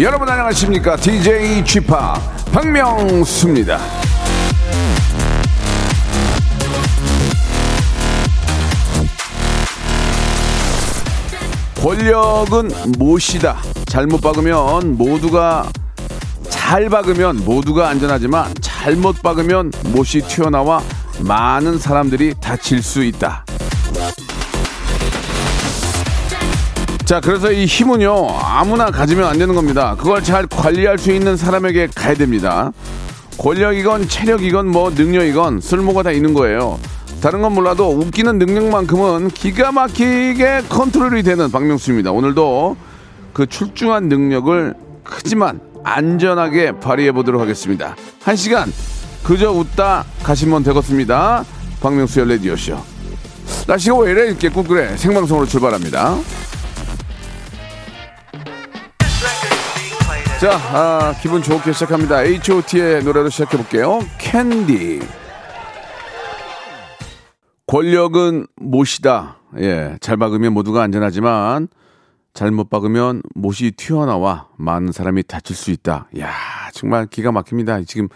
여러분 안녕하십니까? DJ Chip 박명수입니다. 권력은 못이다. 잘못 박으면 모두가 잘 박으면 모두가 안전하지만 잘못 박으면 못이 튀어나와 많은 사람들이 다칠 수 있다. 자, 그래서 이 힘은요, 아무나 가지면 안 되는 겁니다. 그걸 잘 관리할 수 있는 사람에게 가야 됩니다. 권력이건 체력이건 뭐 능력이건 쓸모가 다 있는 거예요. 다른 건 몰라도 웃기는 능력만큼은 기가 막히게 컨트롤이 되는 박명수입니다. 오늘도 그 출중한 능력을 크지만 안전하게 발휘해 보도록 하겠습니다. 한 시간 그저 웃다 가시면 되겠습니다. 박명수의 레디오쇼. 날씨가 왜 이래 이렇게 꿀꿀해 생방송으로 출발합니다. 자, 아, 기분 좋게 시작합니다. H.O.T의 노래로 시작해 볼게요. 캔디. 권력은 못이다. 예, 잘 박으면 모두가 안전하지만 잘못 박으면 못이 튀어나와 많은 사람이 다칠 수 있다. 야, 정말 기가 막힙니다. 지금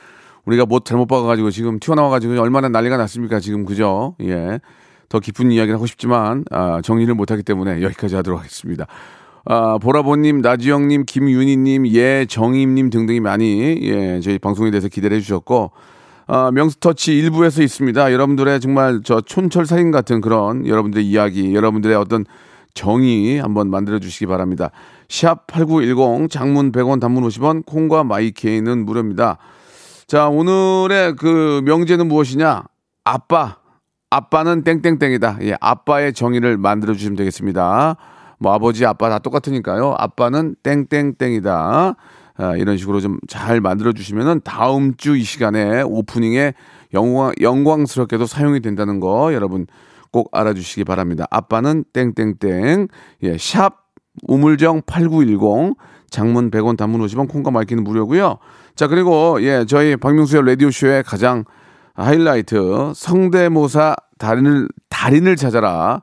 우리가 못 잘못 박아가지고 지금 튀어나와가지고 얼마나 난리가 났습니까? 지금 그죠? 예, 더 깊은 이야기를 하고 싶지만 아, 정리를 못하기 때문에 여기까지 하도록 하겠습니다. 아, 보라보님, 나지영님, 김윤희님, 예정임님 등등이 많이 예, 저희 방송에 대해서 기대를 해주셨고 아, 명스터치 일부에서 있습니다. 여러분들의 정말 저 촌철 살인 같은 그런 여러분들의 이야기, 여러분들의 어떤 정의 한번 만들어 주시기 바랍니다. 샵 8910 장문 100원 단문 50원 콩과 마이케이는 무료입니다. 자, 오늘의 그 명제는 무엇이냐? 아빠. 아빠는 땡땡땡이다. 예, 아빠의 정의를 만들어 주시면 되겠습니다. 뭐 아버지, 아빠 다 똑같으니까요. 아빠는 땡땡땡이다. 아, 이런 식으로 좀 잘 만들어 주시면은 다음 주 이 시간에 오프닝에 영광, 영광스럽게도 사용이 된다는 거 여러분 꼭 알아주시기 바랍니다. 아빠는 땡땡땡. 예, 샵 우물정 8910 장문 100원 단문 50원 콩과 마이 K는 무료고요. 자, 그리고 예, 저희 박명수의 라디오 쇼의 가장 하이라이트 성대모사 달인을 달인을 찾아라.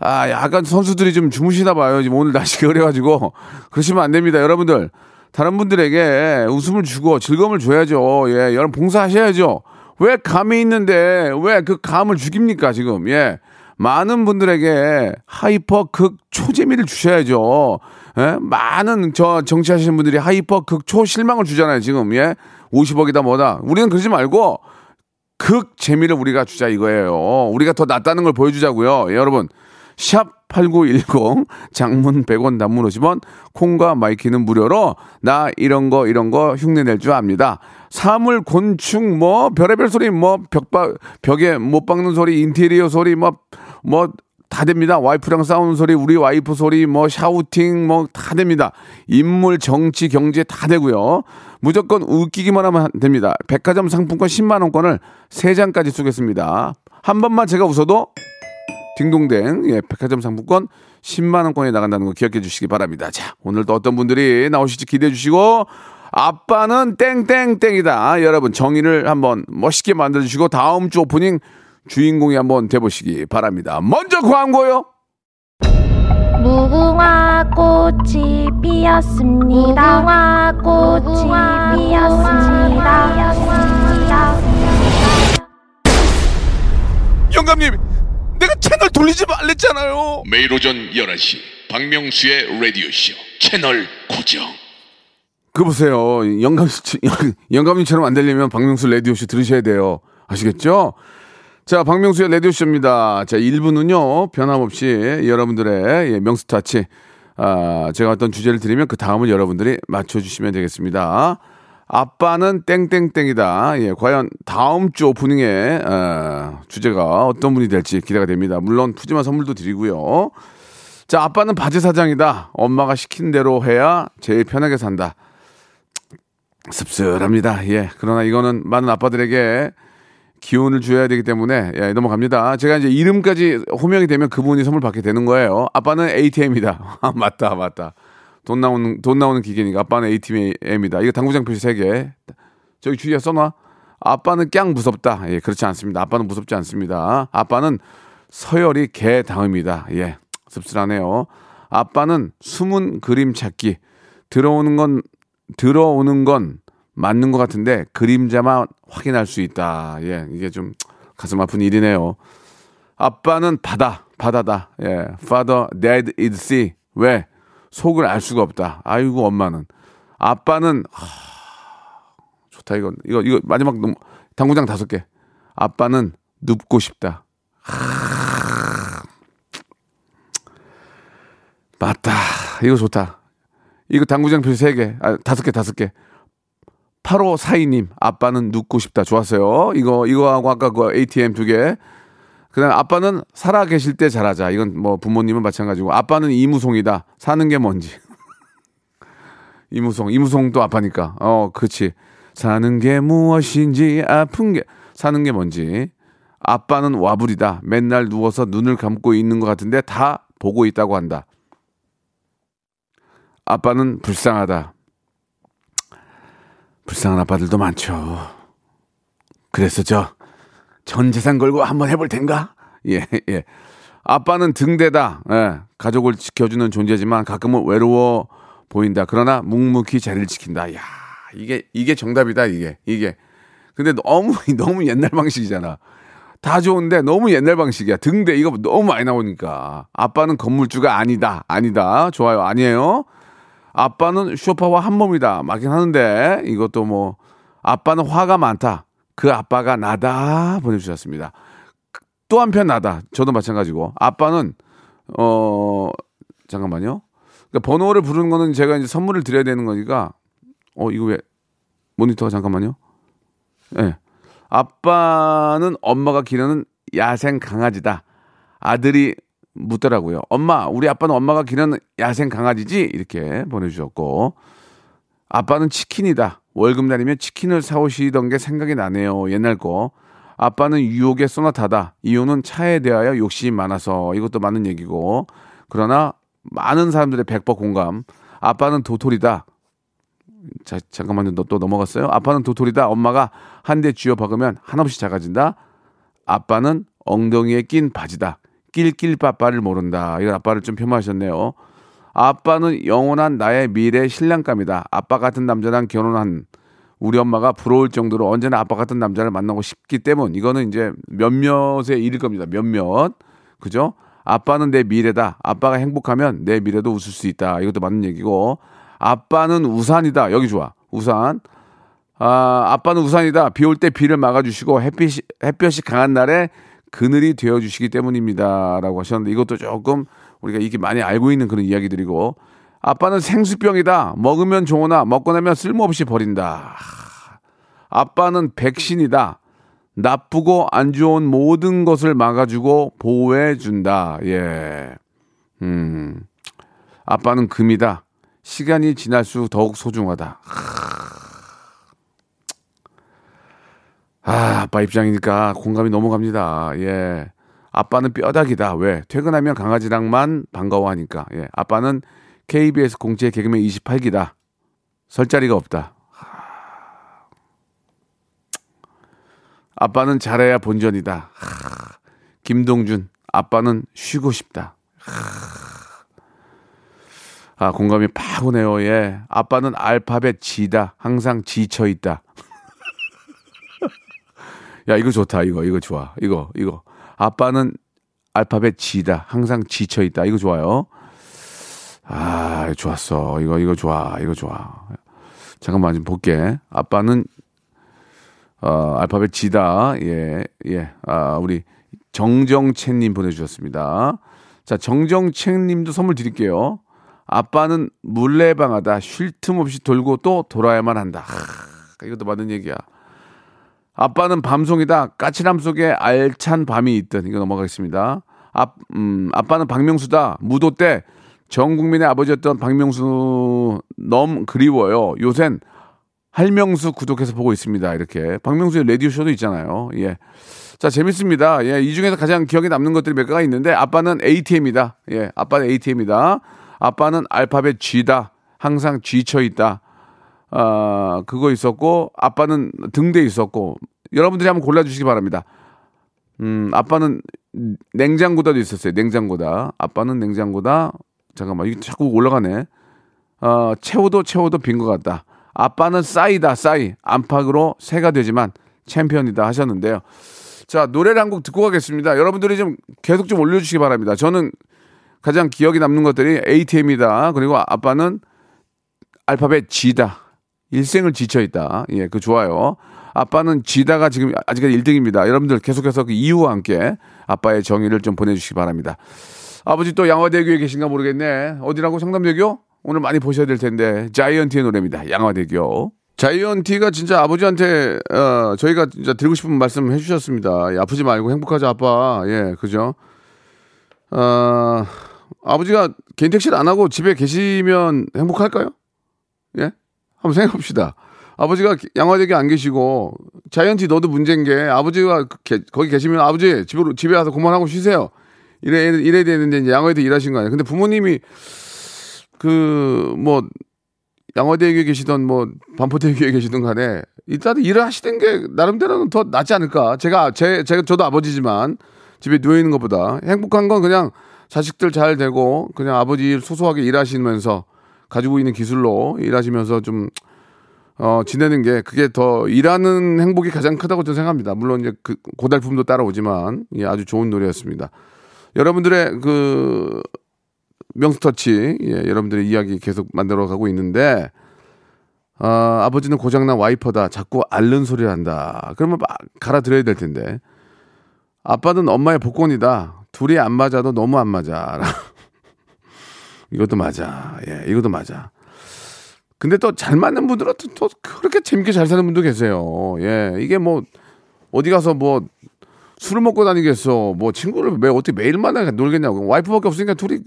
아, 약간 선수들이 좀 주무시나 봐요. 지금 오늘 날씨가 그래가지고 그러시면 안 됩니다, 여러분들. 다른 분들에게 웃음을 주고 즐거움을 줘야죠. 예, 여러분 봉사하셔야죠. 왜 감이 있는데 왜 그 감을 죽입니까 지금? 예, 많은 분들에게 hyper 극 초재미를 주셔야죠. 예, 많은 저 정치하시는 분들이 hyper 극 초 실망을 주잖아요 지금. 예, 50억이다 뭐다. 우리는 그러지 말고 극 재미를 우리가 주자 이거예요. 우리가 더 낫다는 걸 보여주자고요. 예, 여러분. 샵 8910 장문 100원 단문 50원 콩과 마이 K는 무료로 나 이런 거 이런 거 흉내 낼 줄 압니다. 사물 곤충 뭐 별의별 소리 뭐 벽바 벽에 못 박는 소리 인테리어 소리 뭐뭐 다 됩니다. 와이프랑 싸우는 소리, 우리 와이프 소리, 뭐 샤우팅, 뭐 다 됩니다. 인물, 정치, 경제 다 되고요. 무조건 웃기기만 하면 됩니다. 백화점 상품권 10만 원권을 3장까지 쏘겠습니다. 한 번만 제가 웃어도 딩동댕 예, 백화점 상품권 10만 원권이 나간다는 거 기억해 주시기 바랍니다. 자, 오늘도 어떤 분들이 나오실지 기대해 주시고 아빠는 땡땡땡이다. 여러분 정의를 한번 멋있게 만들어 주시고 다음 주 오프닝 주인공이 한번 돼 보시기 바랍니다. 먼저 광고요. 무궁화 꽃이 피었습니다. 무궁화 꽃이 피었습니다. 영감님, 내가 채널 돌리지 말랬잖아요. 매일 오전 11시 박명수의 라디오쇼 채널 고정 그 보세요. 영감 영감님처럼 안 되려면 박명수 라디오쇼 들으셔야 돼요. 아시겠죠? 자, 박명수의 라디오쇼입니다. 자, 1부는요, 변함없이 여러분들의 예, 명수타치, 아, 제가 어떤 주제를 드리면 그 다음을 여러분들이 맞춰주시면 되겠습니다. 아빠는 땡땡땡이다. 예, 과연 다음 주 오프닝의 어, 주제가 어떤 분이 될지 기대가 됩니다. 물론 푸짐한 선물도 드리고요. 자, 아빠는 바지 사장이다. 엄마가 시킨 대로 해야 제일 편하게 산다. 씁쓸합니다. 예. 그러나 이거는 많은 아빠들에게 기운을 줘야 되기 때문에 예, 넘어갑니다. 제가 이제 이름까지 호명이 되면 그분이 선물 받게 되는 거예요. 아빠는 ATM이다. 아, 맞다, 맞다. 돈 나오는 돈 나오는 기계니까 아빠는 ATM이다. 이거 당구장 표시 3개. 저기 주위에 써놔. 아빠는 깡 무섭다. 예, 그렇지 않습니다. 아빠는 무섭지 않습니다. 아빠는 서열이 개 다음이다. 예, 씁쓸하네요. 아빠는 숨은 그림 찾기. 들어오는 건 들어오는 건 맞는 것 같은데 그림자만 확인할 수 있다. 예, 이게 좀 가슴 아픈 일이네요. 아빠는 바다, 바다다. 예, father dead is sea. 왜? 속을 알 수가 없다. 아이고 엄마는. 아빠는 하, 좋다 이거 이거 이거 마지막 너무 당구장 다섯 개. 아빠는 눕고 싶다. 하, 맞다. 이거 좋다. 이거 당구장 표시 세 개. 아, 다섯 개, 다섯 개. 8542님, 아빠는 눕고 싶다. 좋았어요. 이거, 이거하고 아까 그 ATM 두 개. 그 다음 아빠는 살아 계실 때 잘하자. 이건 뭐 부모님은 마찬가지고. 아빠는 이무송이다. 사는 게 뭔지. 이무송, 이무송도 아빠니까. 어, 그렇지. 사는 게 무엇인지, 아픈 게, 사는 게 뭔지. 아빠는 와불이다. 맨날 누워서 눈을 감고 있는 것 같은데 다 보고 있다고 한다. 아빠는 불쌍하다. 불쌍한 아빠들도 많죠. 그래서 저 전 재산 걸고 한번 해볼 텐가? 예, 예. 아빠는 등대다. 예, 가족을 지켜주는 존재지만 가끔은 외로워 보인다. 그러나 묵묵히 자리를 지킨다. 야, 이게 이게 정답이다. 이게 이게. 근데 너무 너무 옛날 방식이잖아. 다 좋은데 너무 옛날 방식이야. 등대 이거 너무 많이 나오니까. 아빠는 건물주가 아니다. 아니다. 좋아요. 아니에요. 아빠는 쇼파와 한 몸이다. 맞긴 하는데 이것도 뭐 아빠는 화가 많다. 그 아빠가 나다 보내주셨습니다. 또 한편 나다. 저도 마찬가지고 아빠는 어 잠깐만요. 그러니까 번호를 부르는 거는 제가 이제 선물을 드려야 되는 거니까 어 이거 왜 모니터가 잠깐만요. 예. 네. 아빠는 엄마가 기르는 야생 강아지다. 아들이 묻더라고요. 엄마, 우리 아빠는 엄마가 기르는 야생 강아지지? 이렇게 보내주셨고. 아빠는 치킨이다. 월급 날이면 치킨을 사오시던 게 생각이 나네요. 옛날 거. 아빠는 유혹의 소나타다. 이유는 차에 대하여 욕심이 많아서 이것도 맞는 얘기고. 그러나 많은 사람들의 백퍼 공감. 아빠는 도토리다. 자, 잠깐만요. 너 또 넘어갔어요? 아빠는 도토리다. 엄마가 한 대 쥐어 박으면 한없이 작아진다. 아빠는 엉덩이에 낀 바지다. 낄낄빠빠를 모른다. 이건 아빠를 좀 폄하하셨네요. 아빠는 영원한 나의 미래 신랑감이다. 아빠 같은 남자랑 결혼한 우리 엄마가 부러울 정도로 언제나 아빠 같은 남자를 만나고 싶기 때문. 이거는 이제 몇몇의 일일 겁니다. 몇몇. 그죠? 아빠는 내 미래다. 아빠가 행복하면 내 미래도 웃을 수 있다. 이것도 맞는 얘기고. 아빠는 우산이다. 여기 좋아. 우산. 아, 아빠는 우산이다. 비 올 때 비를 막아주시고 햇빛이, 햇볕이 강한 날에 그늘이 되어 주시기 때문입니다 라고 하셨는데 이것도 조금 우리가 이게 많이 알고 있는 그런 이야기들이고 아빠는 생수병이다. 먹으면 좋으나 먹고 나면 쓸모없이 버린다. 아빠는 백신이다. 나쁘고 안 좋은 모든 것을 막아주고 보호해준다. 예. 음. 아빠는 금이다. 시간이 지날수록 더욱 소중하다. 아, 아빠 입장이니까 공감이 넘어갑니다. 예. 아빠는 뼈다귀다. 왜? 퇴근하면 강아지랑만 반가워하니까. 예. 아빠는 KBS 공채 개그맨 28기다. 설 자리가 없다. 아빠는 잘해야 본전이다. 김동준, 아빠는 쉬고 싶다. 아, 공감이 팍 오네요. 예. 아빠는 알파벳 G다. 항상 지쳐 있다. 야, 이거 좋다. 이거, 이거 좋아. 이거, 이거. 아빠는 알파벳 G다. 항상 지쳐 있다. 이거 좋아요. 아, 좋았어. 이거, 이거 좋아. 이거 좋아. 잠깐만 좀 볼게. 아빠는, 어, 알파벳 G다. 예, 예. 아, 우리 정정채님 보내주셨습니다. 자, 정정채님도 선물 드릴게요. 아빠는 물레방아다. 쉴 틈 없이 돌고 또 돌아야만 한다. 하, 이것도 맞는 얘기야. 아빠는 밤송이다. 까칠함 속에 알찬 밤이 있던 이거 넘어가겠습니다. 아, 음, 아빠는 박명수다. 무도 때 전 국민의 아버지였던 박명수 너무 그리워요. 요샌 할명수 구독해서 보고 있습니다. 이렇게. 박명수의 라디오쇼도 있잖아요. 예. 자, 재밌습니다. 예, 이 중에서 가장 기억에 남는 것들이 몇 가지 있는데, 아빠는 ATM이다. 예, 아빠는 ATM이다. 아빠는 알파벳 G다. 항상 G쳐 있다. 아, 그거 있었고, 아빠는 등대 있었고, 여러분들이 한번 골라 주시기 바랍니다. 음, 아빠는 냉장고다도 있었어요. 냉장고다. 아빠는 냉장고다. 잠깐만, 이게 자꾸 올라가네. 어, 채워도 채워도 빈 것 같다. 아빠는 싸이다, 싸이. 안팎으로 새가 되지만 챔피언이다 하셨는데요. 자, 노래를 한 곡 듣고 가겠습니다. 여러분들이 좀 계속 좀 올려주시기 바랍니다. 저는 가장 기억에 남는 것들이 ATM이다. 그리고 아빠는 알파벳 G다. 일생을 지쳐있다. 예, 그 좋아요. 아빠는 G다가 지금 아직까지 1등입니다. 여러분들 계속해서 그 이유와 함께 아빠의 정의를 좀 보내주시기 바랍니다. 아버지 또 양화대교에 계신가 모르겠네. 어디라고 성남대교? 오늘 많이 보셔야 될 텐데. 자이언티의 노래입니다. 양화대교. 자이언티가 진짜 아버지한테 어, 저희가 진짜 드리고 싶은 말씀 해주셨습니다. 예, 아프지 말고 행복하자 아빠. 예, 그죠? 어, 아버지가 개인 택시를 안 하고 집에 계시면 행복할까요? 예? 한번 생각해 봅시다. 아버지가 양화대교에 안 계시고 자이언티 너도 문제인 게 아버지가 게, 거기 계시면 아버지 집으로 집에 와서 그만하고 쉬세요. 이래 이래야 되는데 이제 양화대 일하신 거 아니에요. 근데 부모님이 그 뭐 양화대교에 계시던 뭐 반포대교에 계시던 간에 일단 일을 하시던 게 나름대로는 더 낫지 않을까. 제가 제 제가 저도 아버지지만 집에 누워 있는 것보다 행복한 건 그냥 자식들 잘 되고 그냥 아버지 소소하게 일하시면서 가지고 있는 기술로 일하시면서 좀 어, 지내는 게 그게 더 일하는 행복이 가장 크다고 저는 생각합니다. 물론 이제 그 고달픔도 따라오지만 예, 아주 좋은 노래였습니다. 여러분들의 그 명스터치 예, 여러분들의 이야기 계속 만들어 가고 있는데 어, 아버지는 고장난 와이퍼다. 자꾸 앓는 소리를 한다. 그러면 막 갈아들여야 될 텐데. 아빠는 엄마의 복권이다. 둘이 안 맞아도 너무 안 맞아. 이것도 맞아. 예, 이것도 맞아. 근데 또 잘 맞는 분들은 또, 또 그렇게 재밌게 잘 사는 분도 계세요. 예, 이게 뭐 어디 가서 뭐 술을 먹고 다니겠어. 뭐 친구를 왜 어떻게 매일 만나 놀겠냐고. 와이프밖에 없으니까 둘이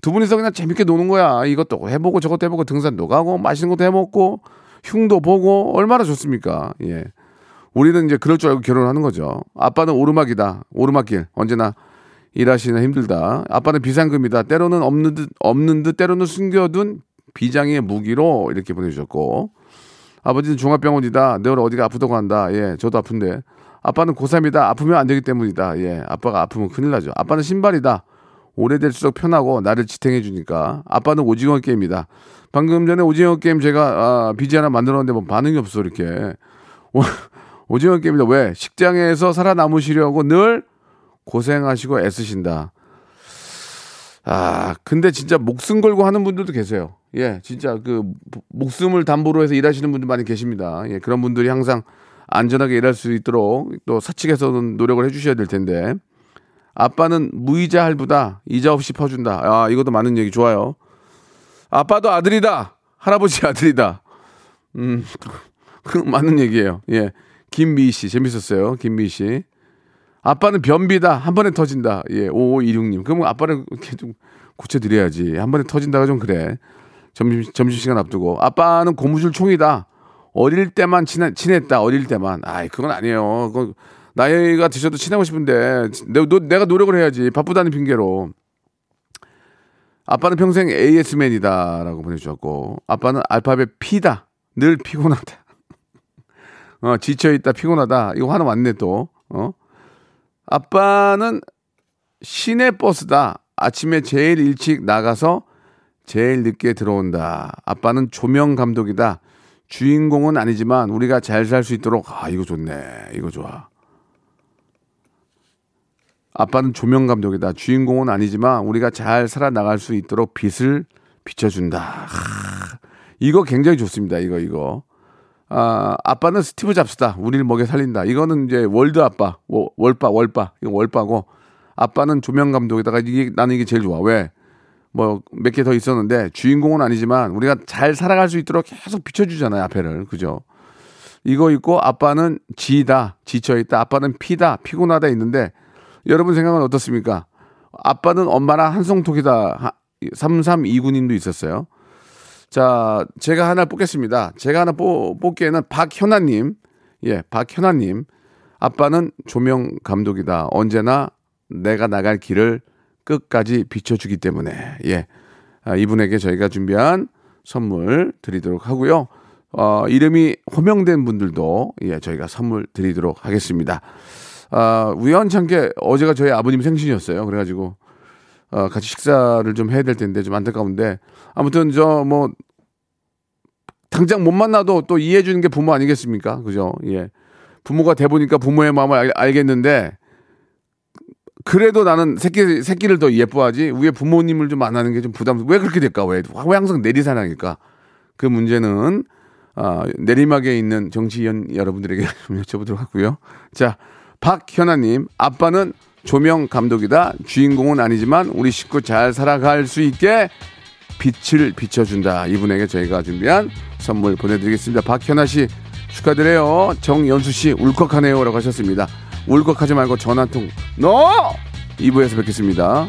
두 분이서 그냥 재밌게 노는 거야. 이것도 해보고 저것도 해보고 등산도 가고 맛있는 것도 해먹고 흉도 보고 얼마나 좋습니까? 예. 우리는 이제 그럴 줄 알고 결혼하는 거죠. 아빠는 오르막이다. 오르막길. 언제나 일하시는 힘들다. 아빠는 비상금이다. 때로는 없는 듯 없는 듯 때로는 숨겨둔 비장의 무기로 이렇게 보내주셨고 아버지는 중화병원이다. 내일 어디가 아프다고 한다. 예, 저도 아픈데 아빠는 고3이다. 아프면 안 되기 때문이다. 예, 아빠가 아프면 큰일 나죠. 아빠는 신발이다. 오래될수록 편하고 나를 지탱해 주니까 아빠는 오징어 게임이다. 방금 전에 오징어 게임 제가 아, 비지 하나 만들었는데 뭐 반응이 없어 이렇게 오, 오징어 게임이다. 왜 식장에서 살아남으시려고 늘 고생하시고 애쓰신다. 아, 근데 진짜 목숨 걸고 하는 분들도 계세요. 예, 진짜 그 목숨을 담보로 해서 일하시는 분들 많이 계십니다. 예, 그런 분들이 항상 안전하게 일할 수 있도록 또 사측에서는 노력을 해주셔야 될 텐데. 아빠는 무이자 할부다. 이자 없이 퍼준다. 아, 이것도 맞는 얘기 좋아요. 아빠도 아들이다. 할아버지 아들이다. 음, 그 맞는 얘기예요. 예. 김미 씨, 재밌었어요. 김미 씨. 아빠는 변비다. 한 번에 터진다. 예, 5526님. 그러면 아빠를 이렇게 좀 고쳐드려야지. 한 번에 터진다가 좀 그래. 점심, 점심시간 앞두고. 아빠는 고무줄 총이다. 어릴 때만 친해, 친했다. 어릴 때만. 아이, 그건 아니에요. 그건 나이가 드셔도 친하고 싶은데, 내, 내가 노력을 해야지. 바쁘다는 핑계로. 아빠는 평생 AS맨이다. 라고 보내주셨고. 아빠는 알파벳 P다. 늘 피곤하다. 어, 지쳐있다. 피곤하다. 이거 하나 왔네 또. 어? 아빠는 시내 버스다. 아침에 제일 일찍 나가서 제일 늦게 들어온다. 아빠는 조명 감독이다. 주인공은 아니지만 우리가 잘 살 수 있도록 아 이거 좋네. 이거 좋아. 아빠는 조명 감독이다. 주인공은 아니지만 우리가 잘 살아나갈 수 있도록 빛을 비춰준다. 하, 이거 굉장히 좋습니다. 이거 이거. 아, 아빠는 스티브 잡스다. 우리를 먹여 살린다. 이거는 이제 world 아빠, 월빠, 월빠. 이거 월빠고. 아빠는 조명 감독에다가 이게 나는 이게 제일 좋아. 왜? 뭐 몇 개 더 있었는데 주인공은 아니지만 우리가 잘 살아갈 수 있도록 계속 비춰주잖아요. 앞에를. 그죠? 이거 있고 아빠는 지다. 지쳐 있다. 아빠는 피다. 피곤하다 있는데 여러분 생각은 어떻습니까? 아빠는 엄마랑 한송톡이다. 3329님도 있었어요. 자, 제가 하나 뽑겠습니다. 제가 하나 뽑, 뽑기에는 박현아님, 예, 박현아님. 아빠는 조명 감독이다. 언제나 내가 나갈 길을 끝까지 비춰주기 때문에, 예. 아, 이분에게 저희가 준비한 선물 드리도록 하고요. 어, 이름이 호명된 분들도, 예, 저희가 선물 드리도록 하겠습니다. 아, 우연찮게 어제가 저희 아버님 생신이었어요. 그래가지고, 어, 같이 식사를 좀 해야 될 텐데 좀 안타까운데 아무튼 저 뭐 당장 못 만나도 또 이해해 주는 게 부모 아니겠습니까? 그죠? 예. 부모가 돼 보니까 부모의 마음을 알, 겠는데 그래도 나는 새끼 새끼를 더 예뻐하지 위에 부모님을 좀 만나는 게 좀 부담. 왜 그렇게 될까? 왜? 왜 항상 내리사랑일까? 그 문제는 아, 내리막에 있는 정치인 여러분들에게 좀 여쭤보도록 하고요. 자, 박현아님, 아빠는 조명 감독이다. 주인공은 아니지만 우리 식구 잘 살아갈 수 있게 빛을 비춰준다. 이분에게 저희가 준비한 선물 보내드리겠습니다. 박현아 씨 축하드려요. 정연수 씨 울컥하네요라고 하셨습니다. 울컥하지 말고 전화 한 통. 너 2부에서 뵙겠습니다.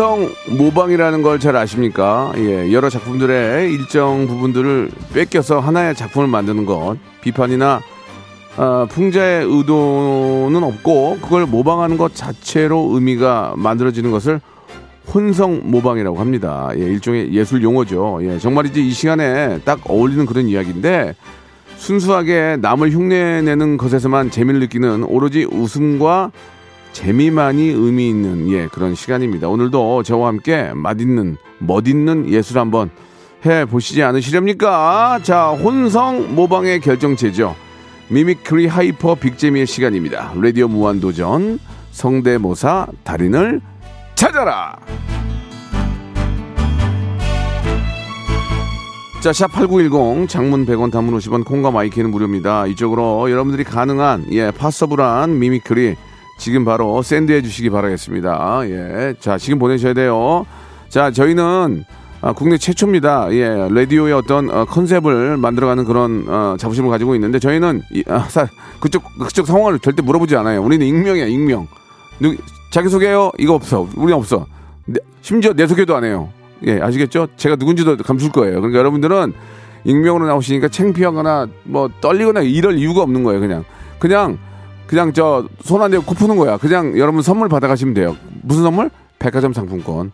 혼성 모방이라는 걸 잘 아십니까? 예, 여러 작품들의 일정 부분들을 뺏겨서 하나의 작품을 만드는 것. 비판이나 아, 풍자의 의도는 없고 그걸 모방하는 것 자체로 의미가 만들어지는 것을 혼성 모방이라고 합니다. 예, 일종의 예술 용어죠. 예, 정말이지 이 시간에 딱 어울리는 그런 이야기인데 순수하게 남을 흉내내는 것에서만 재미를 느끼는 오로지 웃음과 재미만이 의미 있는 예 그런 시간입니다. 오늘도 저와 함께 맛있는 멋있는 예술 한번 해 보시지 않으시렵니까? 자 혼성 모방의 결정체죠. mimicry hyper 빅재미의 시간입니다. 라디오 무한도전 성대모사 달인을 찾아라. 자, 샵 8910 장문 100원 단문 50원 콩과 마이 K는 무료입니다. 이쪽으로 여러분들이 가능한 예, possible한 mimicry 지금 바로 샌드해 주시기 바라겠습니다. 예. 자, 지금 보내셔야 돼요. 자, 저희는 아, 국내 최초입니다. 예, 라디오의 어떤 어, 컨셉을 만들어가는 그런 어, 자부심을 가지고 있는데 저희는 이, 아, 사, 그쪽 그쪽 상황을 절대 물어보지 않아요. 우리는 익명이야, 익명. 누, 자기 소개요? 이거 없어. 우리 없어. 내, 심지어 내 소개도 안 해요. 예, 아시겠죠? 제가 누군지도 감출 거예요. 그러니까 여러분들은 익명으로 나오시니까 창피하거나 뭐 떨리거나 이럴 이유가 없는 거예요. 그냥 그냥 그냥 저 손 안 대고 코 푸는 거야. 그냥 여러분 선물 받아가시면 돼요. 무슨 선물? 백화점 상품권.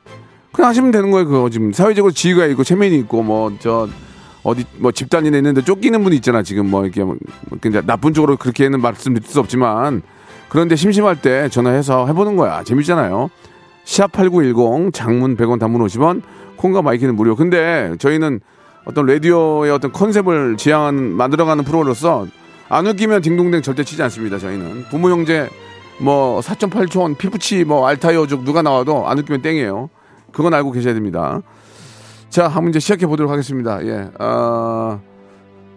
그냥 하시면 되는 거예요. 그거 지금 사회적으로 지위가 있고 체면이 있고 뭐 저 어디 뭐 집단이 있는데 쫓기는 분이 있잖아. 지금 뭐 이렇게 뭐 그냥 나쁜 쪽으로 그렇게는 말씀드릴 수 없지만 그런데 심심할 때 전화해서 해보는 거야. 재밌잖아요. 샵8910 장문 100원 단문 50원 콩과 마이 K는 무료. 근데 저희는 어떤 라디오의 어떤 컨셉을 지향한 만들어가는 프로로서 안 웃기면 딩동댕 절대 치지 않습니다. 저희는 부모 형제 뭐 4.8촌 피부치 뭐 알타이어족 누가 나와도 안 웃기면 땡이에요. 그건 알고 계셔야 됩니다. 자, 한번 이제 시작해 보도록 하겠습니다. 예, 어,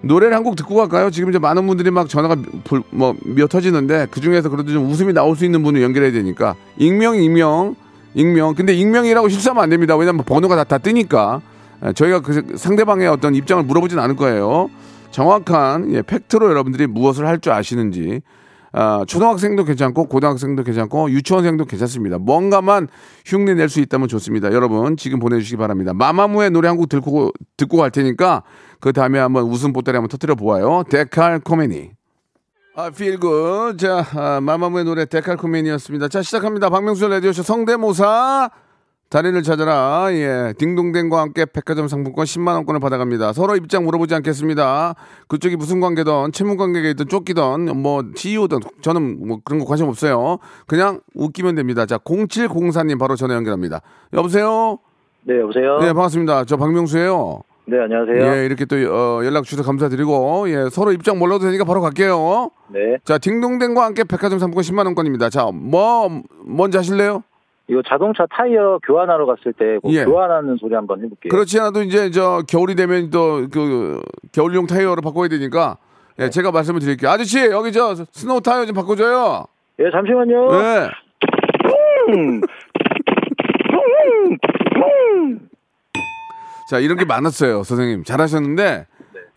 노래를 한 곡 듣고 갈까요? 지금 이제 많은 분들이 막 전화가 불, 뭐 미어 터지는데 그 중에서 그래도 좀 웃음이 나올 수 있는 분을 연결해야 되니까 익명, 익명, 익명. 근데 익명이라고 실수하면 안 됩니다. 왜냐면 번호가 다, 다 뜨니까 예, 저희가 그 상대방의 어떤 입장을 물어보진 않을 거예요. 정확한 예, 팩트로 여러분들이 무엇을 할 줄 아시는지 아, 초등학생도 괜찮고 고등학생도 괜찮고 유치원생도 괜찮습니다. 뭔가만 흉내 낼 수 있다면 좋습니다. 여러분 지금 보내주시기 바랍니다. 마마무의 노래 한 곡 듣고 듣고 갈 테니까 그 다음에 한번 웃음 보따리 한번 터뜨려 보아요. 데칼 코메니. 아, good. 자, 아, 마마무의 노래 데칼 코메니였습니다. 자, 시작합니다. 박명수 라디오쇼 성대모사 달인을 찾아라. 예. 딩동댕과 함께 백화점 상품권 10만원권을 받아갑니다. 서로 입장 물어보지 않겠습니다. 그쪽이 무슨 관계든, 채무 관계든, 쫓기든, 뭐, CEO든, 저는 뭐 그런 거 관심 없어요. 그냥 웃기면 됩니다. 자, 0704님 바로 전화 연결합니다. 여보세요? 네, 여보세요? 네, 반갑습니다. 저 박명수예요 네, 안녕하세요. 예, 이렇게 또 어, 연락 주셔서 감사드리고, 예, 서로 입장 몰라도 되니까 바로 갈게요. 네. 자, 딩동댕과 함께 백화점 상품권 10만원권입니다. 자, 뭐, 먼저 하실래요? 이거 자동차 타이어 교환하러 갔을 때그 예. 교환하는 소리 한번 해볼게요. 그렇지 않아도 이제 저 겨울이 되면 또 그 겨울용 타이어를 바꿔야 되니까 예, 제가 말씀을 드릴게요. 아저씨 여기 저 스노우 타이어 좀 바꿔줘요. 예, 잠시만요. 네. 음. 자 이런 게 많았어요, 선생님. 잘하셨는데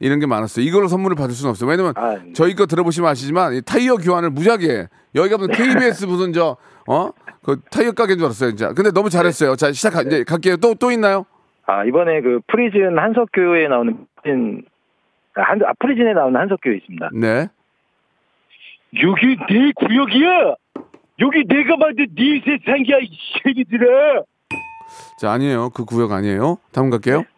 이런 게 많았어요. 이걸로 선물을 받을 수는 없어요. 왜냐면 아, 저희 거 들어보시면 아시지만 이 타이어 교환을 무지하게 여기가 무슨 KBS 무슨 저 어? 그 타이어 가게인 줄 알았어요, 진짜. 근데 너무 잘했어요. 자 시작 이제 갈게요. 또또 있나요? 아, 이번에 그 프리즌 한석규에 나오는 프리즌, 아, 한, 아, 프리즌에 나오는 한석규 있습니다. 네. 여기 내 구역이야. 여기 내가 만든 네 세상이야 이 새끼들아. 자 아니에요. 그 구역 아니에요. 다음 갈게요. 자,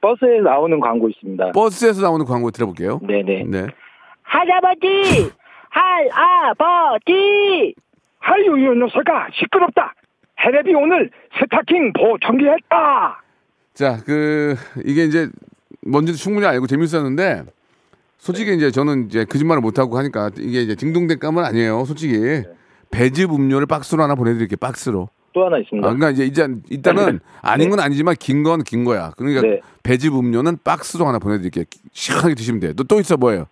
버스에 나오는 광고 있습니다. 버스에서 나오는 광고 들어볼게요. 네네. 네. 할아버지! 할아버지! 아유 이 녀석아 시끄럽다. 해랩이 오늘 스타킹 보청기했다. 자, 그 이게 이제 뭔지도 충분히 알고 재밌었는데 솔직히 이제 저는 이제 거짓말을 못 하고 하니까 이게 이제 딩동댕감은 아니에요. 솔직히 배즙 음료를 박스로 하나 보내드릴게요. 박스로. 또 하나 아, 있습니다. 그러니까 이제 일단 일단은 아닌 건 아니지만 긴 건 긴 거야. 그러니까 네. 배즙 음료는 박스로 하나 보내드릴게요. 시원하게 드시면 돼요. 또, 또 있어 뭐예요?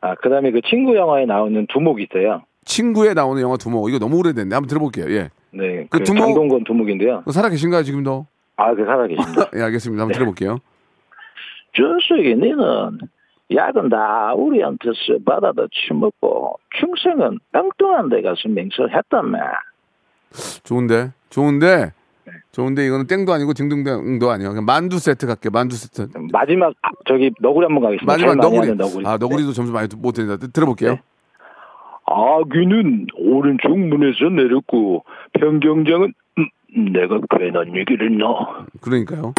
아, 그 다음에 그 친구 영화에 나오는 두목 있어요. 친구에 나오는 영화 두목 이거 너무 오래됐네. 한번 들어볼게요. 예. 네. 그 그 두목- 장동건 두목인데요. 그거 살아 계신가요 지금도? 아, 그 살아계십니다. 예, 알겠습니다. 한번 들어볼게요. 준수에게 너는 약은 다 우리한테서 받아다 처먹고 충성은 엉뚱한 데 가서 맹설했다며. 좋은데, 좋은데, 네. 좋은데 이거는 땡도 아니고 딩동댕도 아니에요. 그냥 만두 세트 갈게. 만두 세트. 마지막 아, 저기 너구리 한번 가겠습니다. 마지막 너구리. 너구리. 아 너구리도 점수 많이 못 드린다. 들어볼게요. 네. 아귀는 오른쪽 문에서 내렸고 변경장은 음, 내가 괜한 얘기를 넣어. 그러니까요.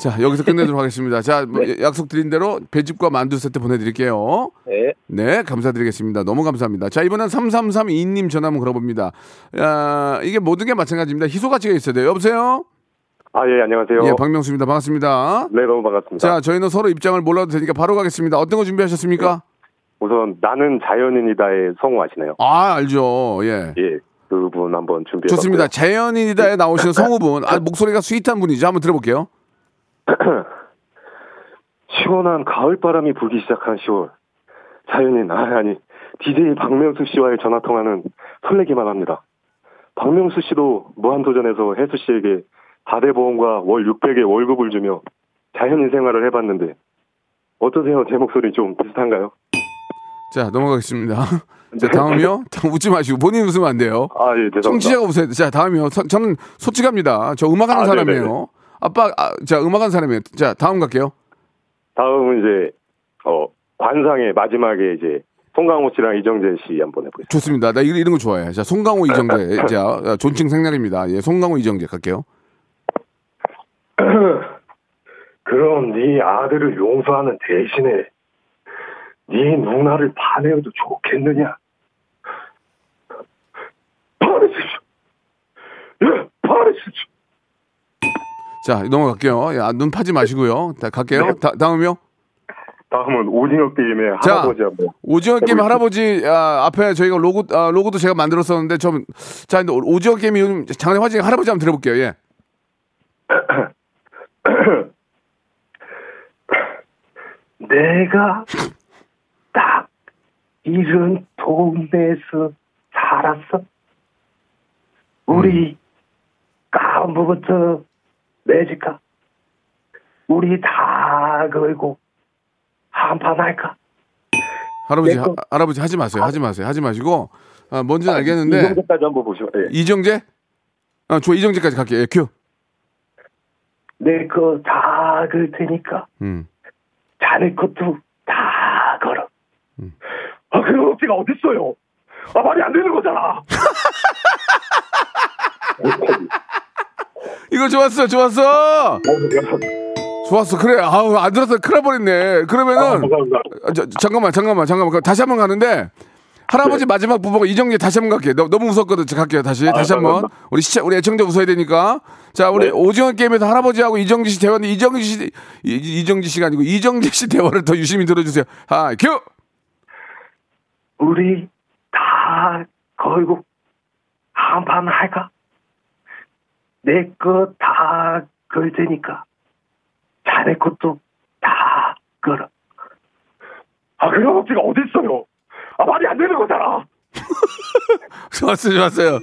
자 여기서 끝내도록 하겠습니다. 자 뭐, 네. 약속 드린 대로 배즙과 만두 세트 보내드릴게요. 네. 네 감사드리겠습니다. 너무 감사합니다. 자 이번엔 3332님 전화 한번 걸어봅니다. 야, 이게 모든 게 마찬가지입니다. 희소 가치가 있어야 돼요. 여보세요. 아, 예, 안녕하세요. 예 박명수입니다. 반갑습니다. 네, 너무 반갑습니다. 자 저희는 서로 입장을 몰라도 되니까 바로 가겠습니다. 어떤 거 준비하셨습니까? 우선 나는 자연인이다의 성우 아시나요? 아 알죠. 예. 예, 그분 한번 준비해 좋습니다. 자연인이다에 나오시는 성우분, 아, 목소리가 스윗한 분이죠. 한번 들어볼게요. 시원한 가을 바람이 불기 시작한 10월. 자연인, 아, 아니, DJ 박명수 씨와의 전화 통화는 설레기만 합니다. 박명수 씨도 무한도전에서 혜수 씨에게 다대보험과 월 600의 월급을 주며 자연인 생활을 해봤는데 어떠세요? 제 목소리 좀 비슷한가요? 자, 넘어가겠습니다. 자, 다음이요. 다 웃지 마시고 본인 웃으면 안 돼요. 아, 예, 죄송합니다. 청취자가 웃어야 돼. 자, 다음이요. 서- 저는 솔직합니다. 저 음악하는 아, 사람이에요. 네네네. 아빠, 아, 자, 음악하는 사람이에요. 자, 다음 갈게요. 다음은 이제 어 관상의 마지막에 이제 송강호 씨랑 이정재 씨 한번 해보겠습니다. 좋습니다. 나 이런, 이런 거 좋아해. 자, 송강호, 이정재. 자, 아, 존칭 생략입니다. 예, 송강호, 이정재 갈게요. 그럼 네 아들을 용서하는 대신에 네 누나를 반해도 좋겠느냐? 반해주십시오. 예, 반해주십시오. 자, 넘어갈게요. 야, 눈 파지 마시고요. 자, 갈게요. 네. 다, 다음이요. 다음은 오징어 게임의 자, 할아버지 한번. 오징어 게임. 할아버지 아, 앞에 저희가 로고 아, 로고도 제가 만들었었는데 좀 자, 근데 오징어 게임이 요즘 장래 화제 할아버지 한번 들어볼게요. 예. 내가 딱 이런 동네에서 살았어. 우리 까부부터 매직가 우리 다 걸고 한판 할까? 할아버지. 하, 할아버지 하지 마세요. 하지 마세요. 하지 마시고 아, 뭔지 는 알겠는데 이정도까지 한번 보시죠. 예. 이정재? 아, 저 이정재까지 갈게요. 예, 큐. 내 거 다 걸 테니까 음. 자네 것도 다 걸어. 아 그런 억지가 어딨어요? 아 말이 안 되는 거잖아. 이거 좋았어, 좋았어. 좋았어, 그래. 아우, 안 들었어. 큰일 날 뻔했네. 그러면은, 감사합니다. 아, 저, 잠깐만, 잠깐만, 잠깐만. 다시 한 번 가는데, 할아버지 마지막 부부가 이정재 다시 한 번 갈게요. 너, 웃었거든. 저 갈게요. 다시. 다시 한 번. 우리 시청, 우리 애청자 웃어야 되니까. 자, 우리 오징어 게임에서 할아버지하고 이정재 씨 대화인데, 이정재 씨, 이, 이정재 씨가 아니고, 이정재 씨 대화를 더 유심히 들어주세요. 하, 큐! 우리 다 걸고 한판 할까? 내 거 다 걸 테니까 자네 것도 다 걸어. 아 그런 억지가 어딨어요? 아 말이 안 되는 거잖아. 좋았어요, 좋았어요.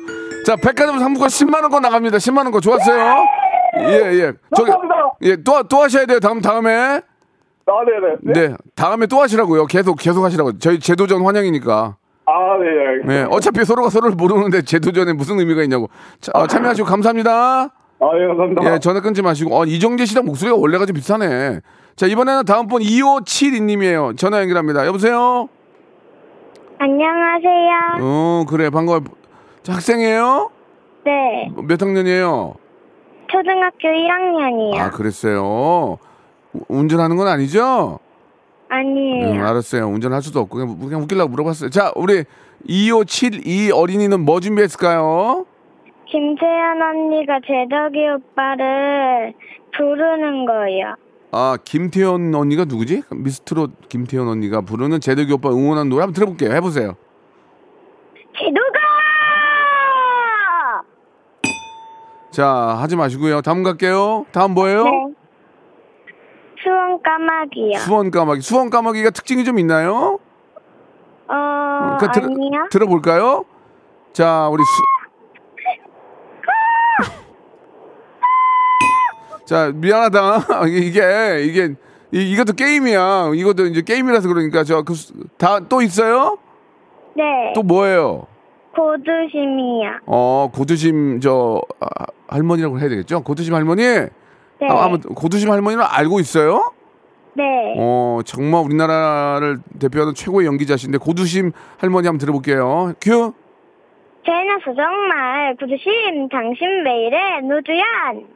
자, 백화점 상품권 10만 원권 나갑니다. 10만 원권. 좋았어요. 예, 예. 저기, 감사합니다. 예, 또, 또 하셔야 돼요. 다음, 다음에. 아 네네. 네. 다음에 또 하시라고요. 계속, 계속 하시라고. 저희 재도전 환영이니까. 아 네. 알겠습니다. 네. 어차피 서로가 서로를 모르는데 재도전에 무슨 의미가 있냐고. 자, 어, 참여하시고 감사합니다. 아 예 감사합니다. 예, 전화 끊지 마시고. 어, 이정재 씨랑 목소리가 원래가 좀 비슷하네. 자, 이번에는 다음 분 2572님이에요. 전화 연결합니다. 여보세요? 안녕하세요. 어, 그래. 반가워요. 자, 학생이에요? 네, 몇 학년이에요? 초등학교 1학년이요. 아, 그랬어요. 우- 운전하는 건 아니죠? 아니에요. 응, 알았어요. 운전할 수도 없고 그냥, 그냥 웃기려고 물어봤어요. 자, 우리 2572 어린이는 뭐 준비했을까요? 김세연 언니가 제덕이 오빠를 부르는 거예요. 아, 김태현 언니가 누구지? 미스트롯 김태현 언니가 부르는 제덕이 오빠 응원하는 노래 한번 들어볼게요. 해보세요. 제덕아! 자, 하지 마시고요. 다음 갈게요. 다음 뭐예요? 네. 수원 까마귀요. 수원 까마귀. 수원 까마귀가 특징이 좀 있나요? 어, 그 들- 아니요. 들어볼까요? 자, 우리 수... 자, 미안하다. 이게 이게 이, 이것도 게임이야. 이것도 이제 게임이라서 그러니까 저 그 다 또 있어요? 네, 또 뭐예요? 고두심이요. 어, 고두심 저 아, 할머니라고 해야 되겠죠? 고두심 할머니? 네, 아, 아무튼 고두심 할머니는 알고 있어요? 네. 어, 정말 우리나라를 대표하는 최고의 연기자신데 고두심 할머니 한번 들어볼게요. 큐. 제나서 정말 고두심 당신 매일의 노주연.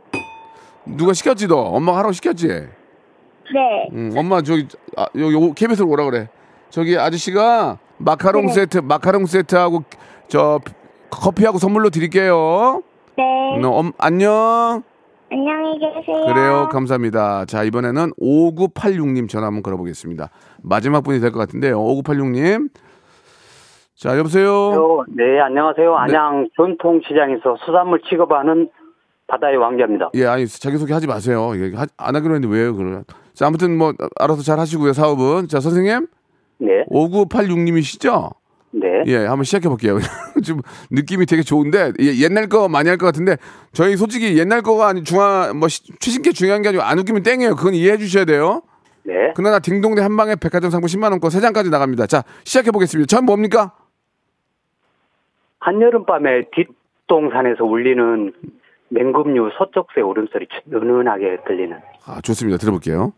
누가 시켰지 너? 엄마가 하라고 시켰지? 네, 응, 엄마 저기 아, 여기 오- KBS로 오라 그래. 저기 아저씨가 마카롱 네. 세트, 마카롱 세트하고 저 커피하고 선물로 드릴게요. 네. 너, 엄, 안녕. 안녕히 계세요. 그래요. 감사합니다. 자, 이번에는 5986님 전화 한번 걸어보겠습니다. 마지막 분이 될 것 같은데요. 5986님. 자, 여보세요? 네, 안녕하세요. 안양 전통시장에서 수산물 취급하는 바다의 왕자입니다. 예, 아니, 자기소개 하지 마세요. 하- 안 하기로 했는데 왜요, 그러면? 자, 아무튼 뭐, 알아서 잘 하시고요, 사업은. 자, 선생님. 네, 5986님이시죠? 네. 예, 한번 시작해 볼게요. 좀 느낌이 되게 좋은데 예, 옛날 거 많이 할 것 같은데 저희 솔직히 옛날 거가 아니 중앙 뭐 시- 최신 게 중요한 게 아니고 안 웃기면 땡이에요. 그건 이해해 주셔야 돼요. 네. 그러나 딩동대 한 방에 백화점 상품 10만 원권 세 장까지 나갑니다. 자, 시작해 보겠습니다. 전 뭡니까? 한여름밤에 뒷동산에서 울리는 맹금류 서쪽새 울음소리 은은하게 들리는 아, 좋습니다. 들어볼게요.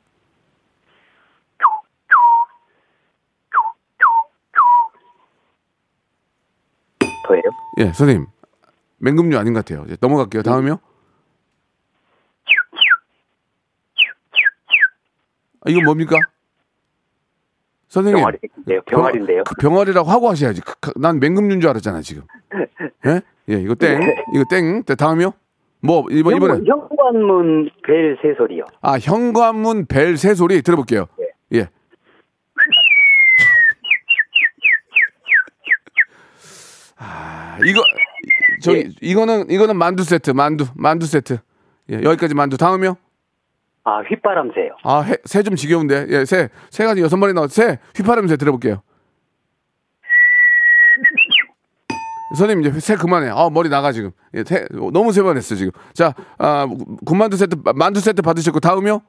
더예요. 예, 선생님. 맹금류 아닌 것 같아요. 이제 넘어갈게요. 다음이요. 아, 이건 뭡니까? 선생님. 병아리인데요. 병아리인데요. 그 병아리라고 하고 하셔야지. 그- 그- 난 맹금류인 줄 알았잖아, 지금. 예? 예, 이거 땡. 네. 이거 땡. 자, 다음이요? 뭐, 이번, 이번에. 현, 현관문 벨 새소리요. 아, 현관문 벨 새소리 들어볼게요. 예. 아, 이거, 저기, 이거는, 이거는 만두 세트, 만두, 만두 세트. 예, 여기까지 만두. 다음이요? 아, 휘바람 새요. 아, 해, 새좀 지겨운데. 예, 새, 새 가지 여섯 마리 나왔 새, 휘파람 새 들어볼게요. 선생님, 이제 새 그만해. 아, 머리 나가, 지금. 예, 새, 너무 세번 했어, 지금. 자, 아, 군만두 세트, 만두 세트 받으셨고, 다음이요?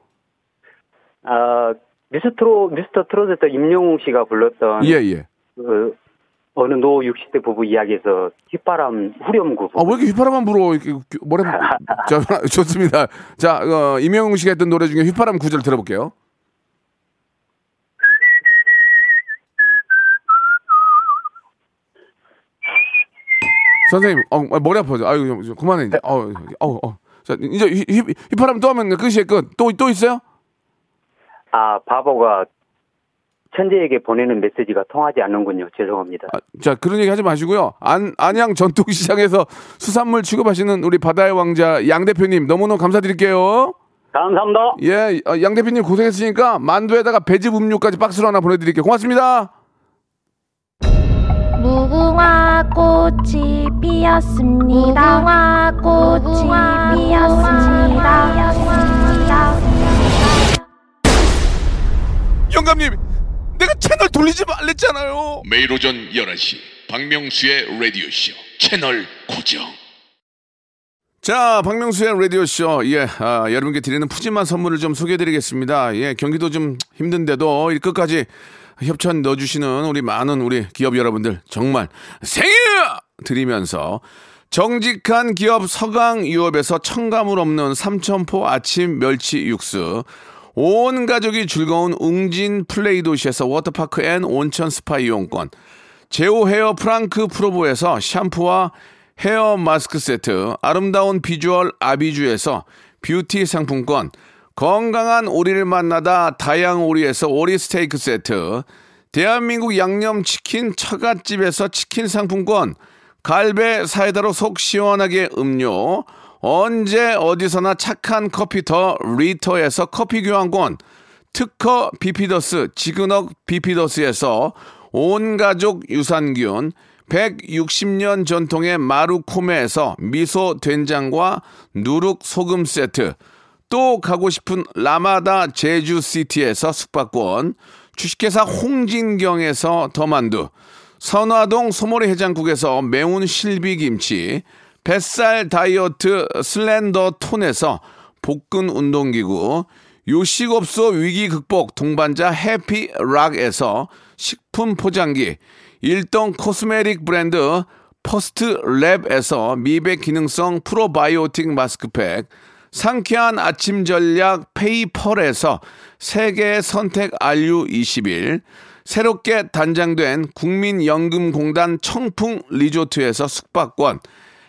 아, 미스트로, 미스터 트롯에서 임영웅 씨가 불렀던 예, 예. 그 어느 노 60대 부부 이야기에서 휘바람 후렴구 아, 왜 이렇게 휘파람만 불어? 이렇게 뭐래? 자, 좋습니다. 자, 어, 임영웅 씨가 했던 노래 중에 휘파람 구절 들어볼게요. 선생님, 어, 머리 아파져. 아유, 좀 그만해 이제. 어, 어, 어. 자, 이제 휘, 휘, 휘파람 또 하면 끝이에요, 끝. 또, 또 있어요? 아, 바보가 천재에게 보내는 메시지가 통하지 않는군요. 죄송합니다. 아, 자, 그런 얘기 하지 마시고요. 안, 안양 전통시장에서 수산물 취급하시는 우리 바다의 왕자 양 대표님 너무너무 감사드릴게요. 감사합니다. 예, 어, 양 대표님 고생했으니까 만두에다가 배즙 음료까지 박스로 하나 보내드릴게요. 고맙습니다. 무궁화 꽃이 피었습니다. 무궁화 꽃이 피었습니다. 영감님, 내가 채널 돌리지 말랬잖아요. 매일 오전 11시 박명수의 라디오쇼 채널 고정 자, 박명수의 라디오쇼. 예, 아, 여러분께 드리는 푸짐한 선물을 좀 소개해드리겠습니다. 예, 경기도 좀 힘든데도 이 끝까지 협찬 넣어주시는 우리 많은 우리 기업 여러분들 정말 생일 드리면서 정직한 기업 서강유업에서 첨가물 없는 삼천포 아침 멸치 육수 온 가족이 즐거운 웅진 플레이 도시에서 워터파크 and 온천 스파 이용권 제오 헤어 프랑크 프로보에서 샴푸와 헤어 마스크 세트, 아름다운 비주얼 아비주에서 뷰티 상품권, 건강한 오리를 만나다 다양 오리에서 오리 스테이크 세트, 대한민국 양념치킨 처갓집에서 치킨 상품권, 갈배 사이다로 속 시원하게 음료, 언제 어디서나 착한 커피 더 리터에서 커피 교환권, 특허 비피더스 지그넉 비피더스에서 온 가족 유산균 160년 전통의 마루코메에서 미소 된장과 누룩 소금 세트 또 가고 싶은 라마다 제주시티에서 숙박권 주식회사 홍진경에서 더만두 선화동 소머리 해장국에서 매운 실비김치 뱃살 다이어트 슬렌더 톤에서 복근 운동기구 요식업소 위기 극복 동반자 해피락에서 식품 포장기 일동 코스메틱 브랜드 퍼스트 랩에서 미백 기능성 프로바이오틱 마스크팩 상쾌한 아침 전략 페이펄에서 세계 선택 알류 21 새롭게 단장된 국민연금공단 청풍 리조트에서 숙박권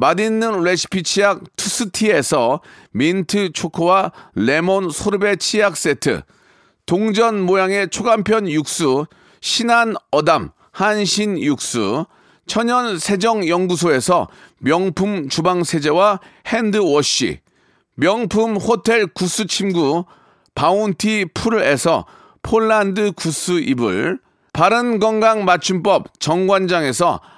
맛있는 레시피 치약 투스티에서 민트 초코와 레몬 소르베 치약 세트 동전 모양의 초간편 육수 신한 어담 한신 육수 천연 세정 연구소에서 명품 주방 세제와 핸드워시 명품 호텔 구스 침구 바운티 풀에서 폴란드 구스 이불 바른 건강 맞춤법 정관장에서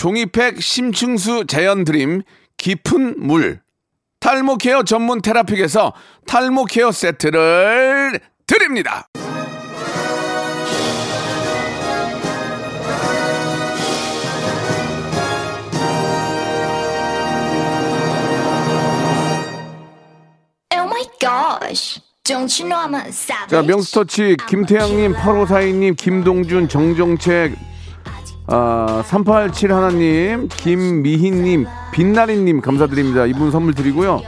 종이팩 심층수 자연 드림 깊은 물 탈모 care 전문 테라픽에서 탈모 care 세트를 드립니다. Oh my gosh. Don't you know I'm a savage? 자, 명스터치 김태양님, 8542님, 김동준, 정정책, 아, 387 하나님, 김미희님, 빛나리님 감사드립니다. 이분 선물 드리고요.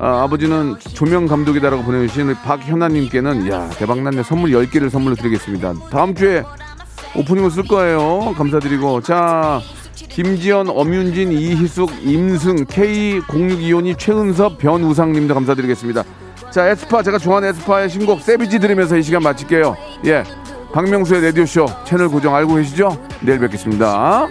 아, 아버지는 조명 감독이다라고 보내주신 박현아님께는 야 대박났네 선물 10개를 선물로 드리겠습니다. 다음 주에 오프닝을 쓸 거예요. 감사드리고 자 김지연, 엄윤진, 이희숙, 임승, K0625님, 최은섭, 변우상님도 감사드리겠습니다. 자 에스파 제가 좋아하는 에스파의 신곡 세비지 들으면서 이 시간 마칠게요. 예, 박명수의 라디오쇼 채널 고정 알고 계시죠? 내일 뵙겠습니다.